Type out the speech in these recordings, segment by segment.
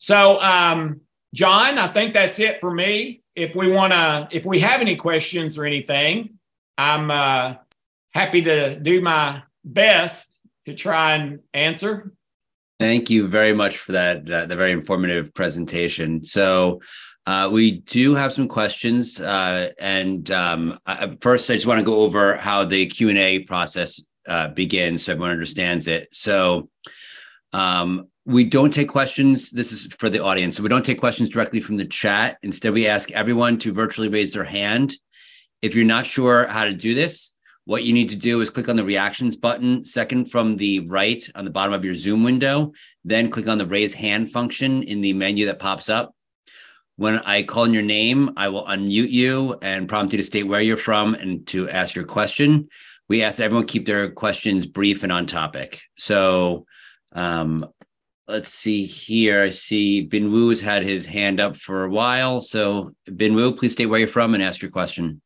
So, um, John, I think that's it for me. If we want to, if we have any questions or anything, I'm uh, happy to do my best to try and answer. Thank you very much for that, the very informative presentation. So, uh, we do have some questions, uh, and um, I, first, I just want to go over how the Q and A process uh, begins, so everyone understands it. So, um, we don't take questions. This is for the audience. So we don't take questions directly from the chat. Instead, we ask everyone to virtually raise their hand. If you're not sure how to do this, what you need to do is click on the reactions button, second from the right on the bottom of your Zoom window, then click on the raise hand function in the menu that pops up. When I call in your name, I will unmute you and prompt you to state where you're from and to ask your question. We ask everyone keep their questions brief and on topic. So um, let's see here. I see Bin Wu has had his hand up for a while. So Bin Wu, please state where you're from and ask your question.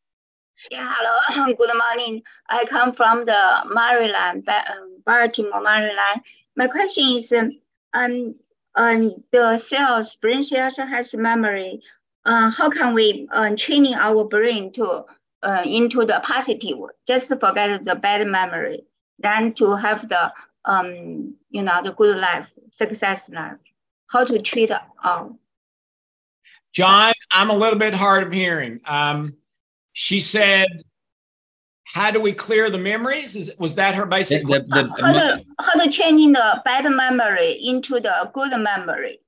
Yeah, hello. Good morning. I come from the Maryland, um, Baltimore, Maryland. My question is, um, um, um the cells, brain cells has memory. Uh, how can we uh, training our brain to uh, into the positive, just forget the bad memory, then to have the um, you know, the good life, success life, how to treat all. John, I'm a little bit hard of hearing. Um, she said, how do we clear the memories? Is, was that her basic the, the, the, how, to, how to changing the bad memory into the good memory?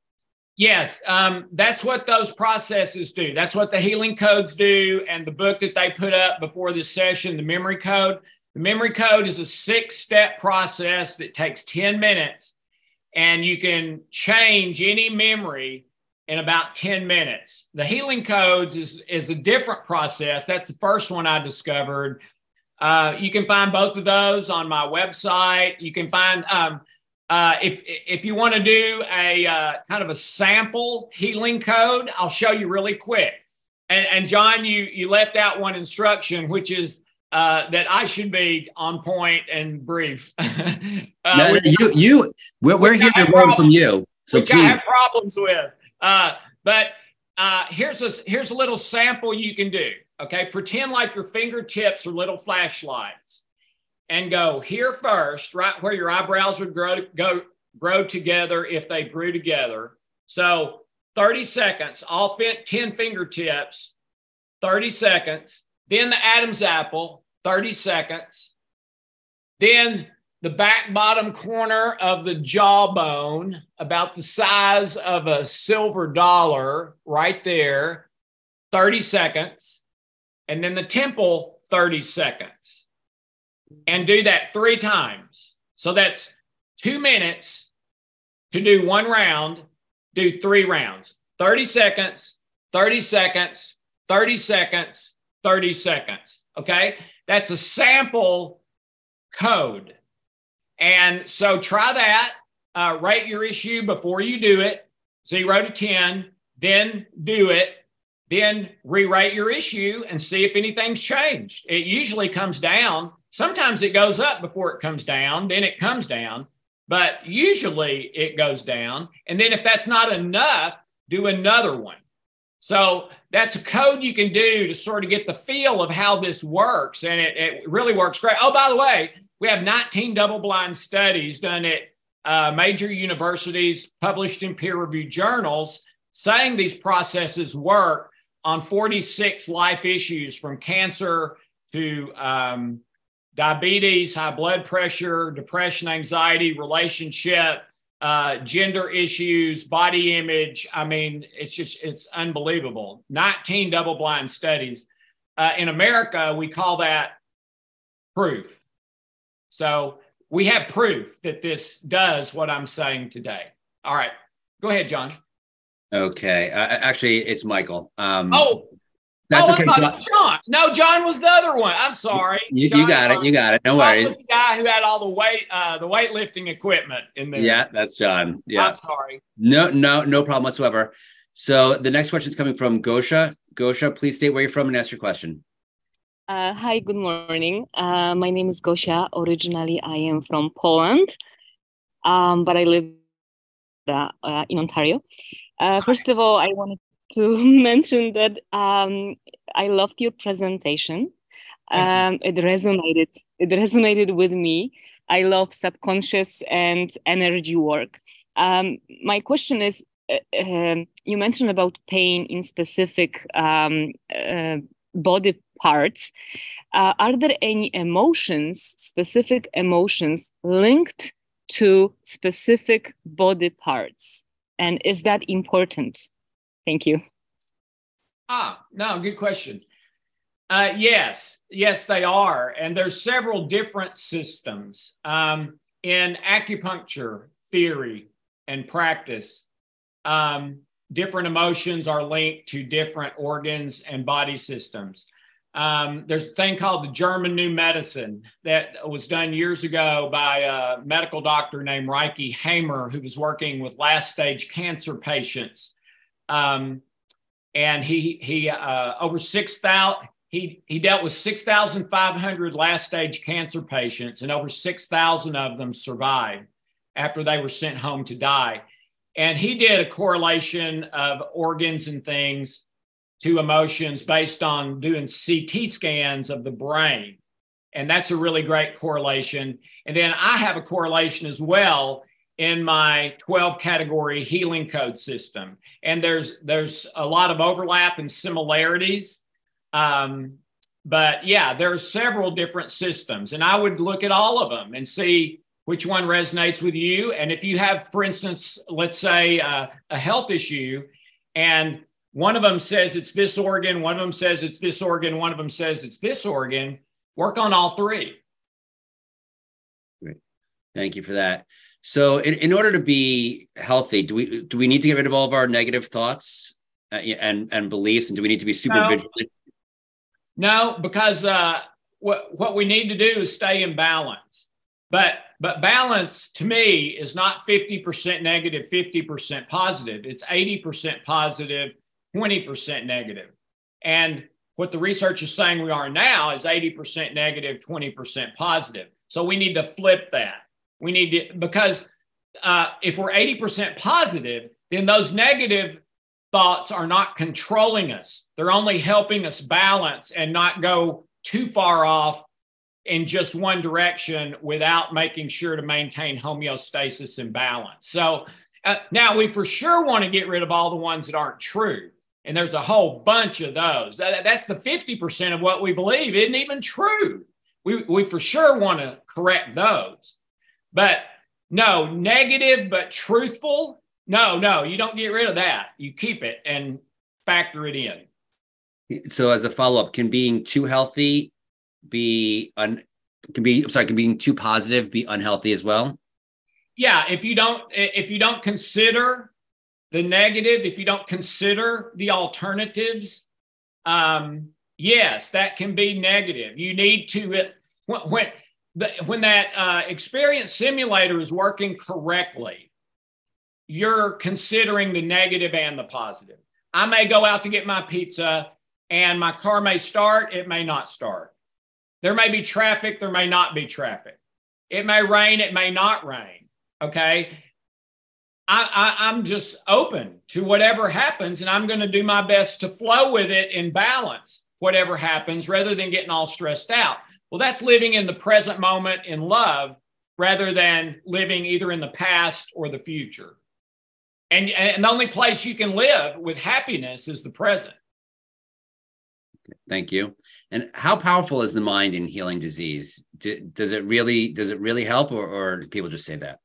Yes, um, that's what those processes do. That's what the healing codes do. And the book that they put up before this session, the memory code, the memory code is a six step process that takes 10 minutes, and you can change any memory in about 10 minutes. The healing codes is, is a different process. That's the first one I discovered. Uh, you can find both of those on my website. You can find, um, uh, if, if you want to do a uh, kind of a sample healing code, I'll show you really quick. And, and John, you, you left out one instruction, which is uh, that I should be on point and brief. uh, no, you, you, we're, we're here to learn from you. So which please. I have problems with. Uh, but uh, here's a here's a little sample you can do. Okay, pretend like your fingertips are little flashlights, and go here first, right where your eyebrows would grow go grow together if they grew together. So 30 seconds, all fit 10 fingertips, 30 seconds. Then the Adam's apple, 30 seconds. Then the back bottom corner of the jawbone, about the size of a silver dollar, right there, 30 seconds. And then the temple, 30 seconds. And do that three times. So that's two minutes to do one round, do three rounds 30 seconds, 30 seconds, 30 seconds, 30 seconds. Okay. That's a sample code. And so try that. Uh, write your issue before you do it, zero to 10, then do it, then rewrite your issue and see if anything's changed. It usually comes down. Sometimes it goes up before it comes down, then it comes down, but usually it goes down. And then if that's not enough, do another one. So that's a code you can do to sort of get the feel of how this works. And it, it really works great. Oh, by the way, we have 19 double blind studies done at uh, major universities, published in peer reviewed journals, saying these processes work on 46 life issues from cancer to um, diabetes, high blood pressure, depression, anxiety, relationship, uh, gender issues, body image. I mean, it's just, it's unbelievable. 19 double blind studies. Uh, in America, we call that proof. So we have proof that this does what I'm saying today. All right. Go ahead, John. Okay. Uh, actually, it's Michael. Um, oh, that's oh, okay. John. John. No, John was the other one. I'm sorry. You, you got it. You got it. No John worries. Was the guy who had all the weight, uh, the weightlifting equipment in there. Yeah, that's John. Yeah. I'm sorry. No, no, no problem whatsoever. So the next question is coming from Gosha. Gosha, please state where you're from and ask your question. Uh, hi, good morning. Uh, my name is Gosha. Originally, I am from Poland, um, but I live uh, in Ontario. Uh, first of all, I wanted to mention that um, I loved your presentation. Um, it resonated. It resonated with me. I love subconscious and energy work. Um, my question is: uh, um, You mentioned about pain in specific um, uh, body parts. Uh, are there any emotions, specific emotions, linked to specific body parts? And is that important? Thank you. Ah, no, good question. Uh, yes, yes, they are. And there's several different systems. Um, in acupuncture theory and practice, um, different emotions are linked to different organs and body systems. Um, there's a thing called the German New Medicine that was done years ago by a medical doctor named Ryke Hamer, who was working with last stage cancer patients. Um, and he he uh, over six thousand he he dealt with six thousand five hundred last stage cancer patients, and over six thousand of them survived after they were sent home to die. And he did a correlation of organs and things to emotions based on doing CT scans of the brain. And that's a really great correlation. And then I have a correlation as well in my 12 category healing code system. And there's there's a lot of overlap and similarities. Um, but yeah, there are several different systems, and I would look at all of them and see which one resonates with you. And if you have, for instance, let's say uh, a health issue, and one of them says it's this organ, one of them says it's this organ, one of them says it's this organ. Work on all three. Great. Thank you for that. So, in, in order to be healthy, do we do we need to get rid of all of our negative thoughts uh, and and beliefs, and do we need to be super no. vigilant? No, because uh, what what we need to do is stay in balance. But but balance to me is not 50% negative, 50% positive. It's 80% positive, 20% negative. And what the research is saying we are now is 80% negative, 20% positive. So we need to flip that. We need to, because uh, if we're 80% positive, then those negative thoughts are not controlling us. They're only helping us balance and not go too far off in just one direction without making sure to maintain homeostasis and balance. So uh, now we for sure want to get rid of all the ones that aren't true. And there's a whole bunch of those. That, that's the 50% of what we believe isn't even true. We, we for sure want to correct those. But no, negative but truthful. No, no, you don't get rid of that. You keep it and factor it in. So, as a follow up, can being too healthy be un, can be I'm sorry, can being too positive be unhealthy as well? Yeah, if you don't if you don't consider the negative, if you don't consider the alternatives, um, yes, that can be negative. You need to when the, when that uh, experience simulator is working correctly, you're considering the negative and the positive. I may go out to get my pizza and my car may start, it may not start. There may be traffic, there may not be traffic. It may rain, it may not rain. Okay. I, I, am just open to whatever happens, and I'm going to do my best to flow with it in balance, whatever happens, rather than getting all stressed out. Well, that's living in the present moment in love rather than living either in the past or the future. And, and the only place you can live with happiness is the present. Thank you. And how powerful is the mind in healing disease? Do, does it really does it really help, or, or do people just say that?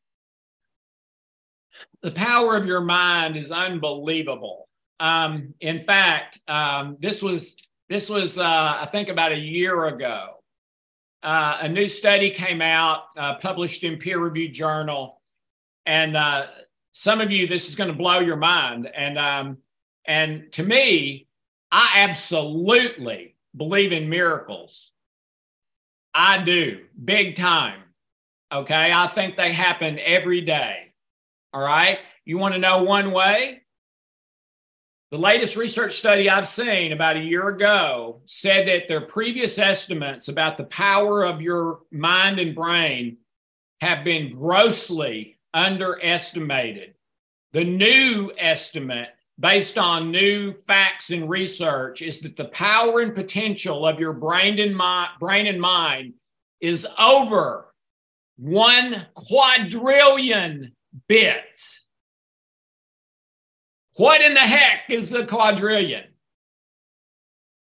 The power of your mind is unbelievable. Um, in fact, um, this was this was uh, I think about a year ago. Uh, a new study came out, uh, published in peer reviewed journal, and uh, some of you, this is going to blow your mind. And um, and to me, I absolutely believe in miracles. I do, big time. Okay. I think they happen every day. All right. You want to know one way? The latest research study I've seen about a year ago said that their previous estimates about the power of your mind and brain have been grossly underestimated. The new estimate, based on new facts and research, is that the power and potential of your brain and, mind, brain and mind is over one quadrillion bits. What in the heck is a quadrillion?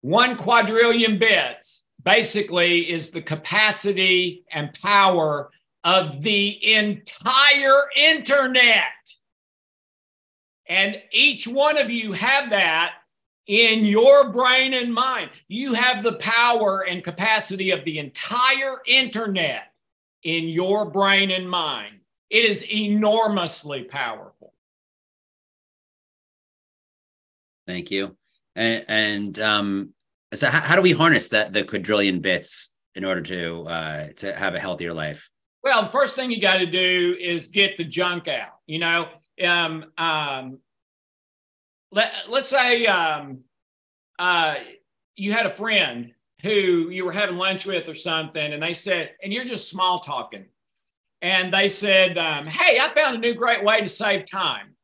One quadrillion bits basically is the capacity and power of the entire internet. And each one of you have that in your brain and mind. You have the power and capacity of the entire internet in your brain and mind. It is enormously powerful. Thank you. And, and um, so, how, how, do we harness that the quadrillion bits in order to uh, to have a healthier life? Well, the first thing you got to do is get the junk out. You know, um, um, let let's say um, uh, you had a friend who you were having lunch with or something, and they said, and you're just small talking, and they said, um, "Hey, I found a new great way to save time,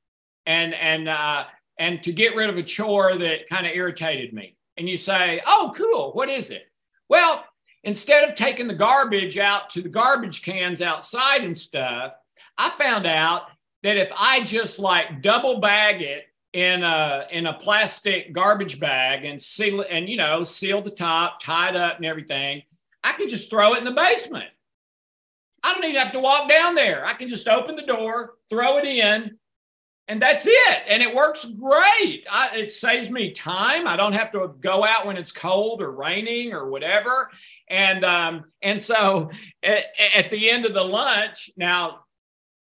and and uh, and to get rid of a chore that kind of irritated me." And you say, "Oh, cool. What is it?" Well, instead of taking the garbage out to the garbage cans outside and stuff, I found out that if I just like double bag it in a in a plastic garbage bag and seal it and you know seal the top, tie it up and everything. I can just throw it in the basement. I don't even have to walk down there. I can just open the door, throw it in, and that's it. And it works great. I, it saves me time. I don't have to go out when it's cold or raining or whatever. And um, and so at, at the end of the lunch, now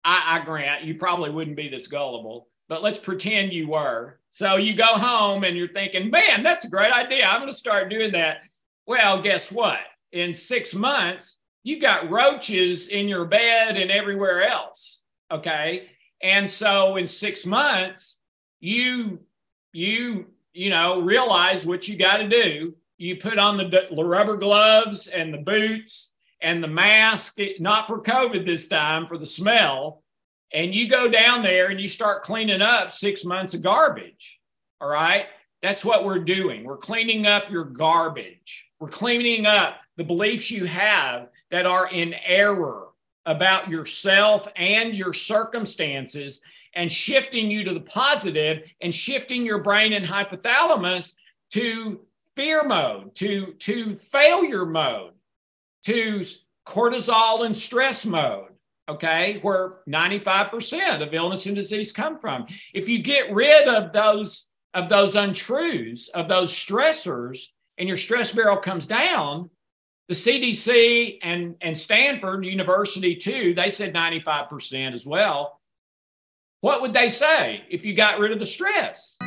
I, I grant you probably wouldn't be this gullible but let's pretend you were. So you go home and you're thinking, man, that's a great idea. I'm going to start doing that. Well, guess what? In six months, you've got roaches in your bed and everywhere else. Okay. And so in six months, you, you, you know, realize what you got to do. You put on the, rubber gloves and the boots and the mask, not for COVID this time, for the smell and you go down there and you start cleaning up six months of garbage. All right. That's what we're doing. We're cleaning up your garbage. We're cleaning up the beliefs you have that are in error about yourself and your circumstances and shifting you to the positive and shifting your brain and hypothalamus to fear mode, to, to failure mode, to cortisol and stress mode okay, where 95% of illness and disease come from. If you get rid of those of those untruths, of those stressors, and your stress barrel comes down, the CDC and, and Stanford University, too, they said 95% as well. What would they say if you got rid of the stress?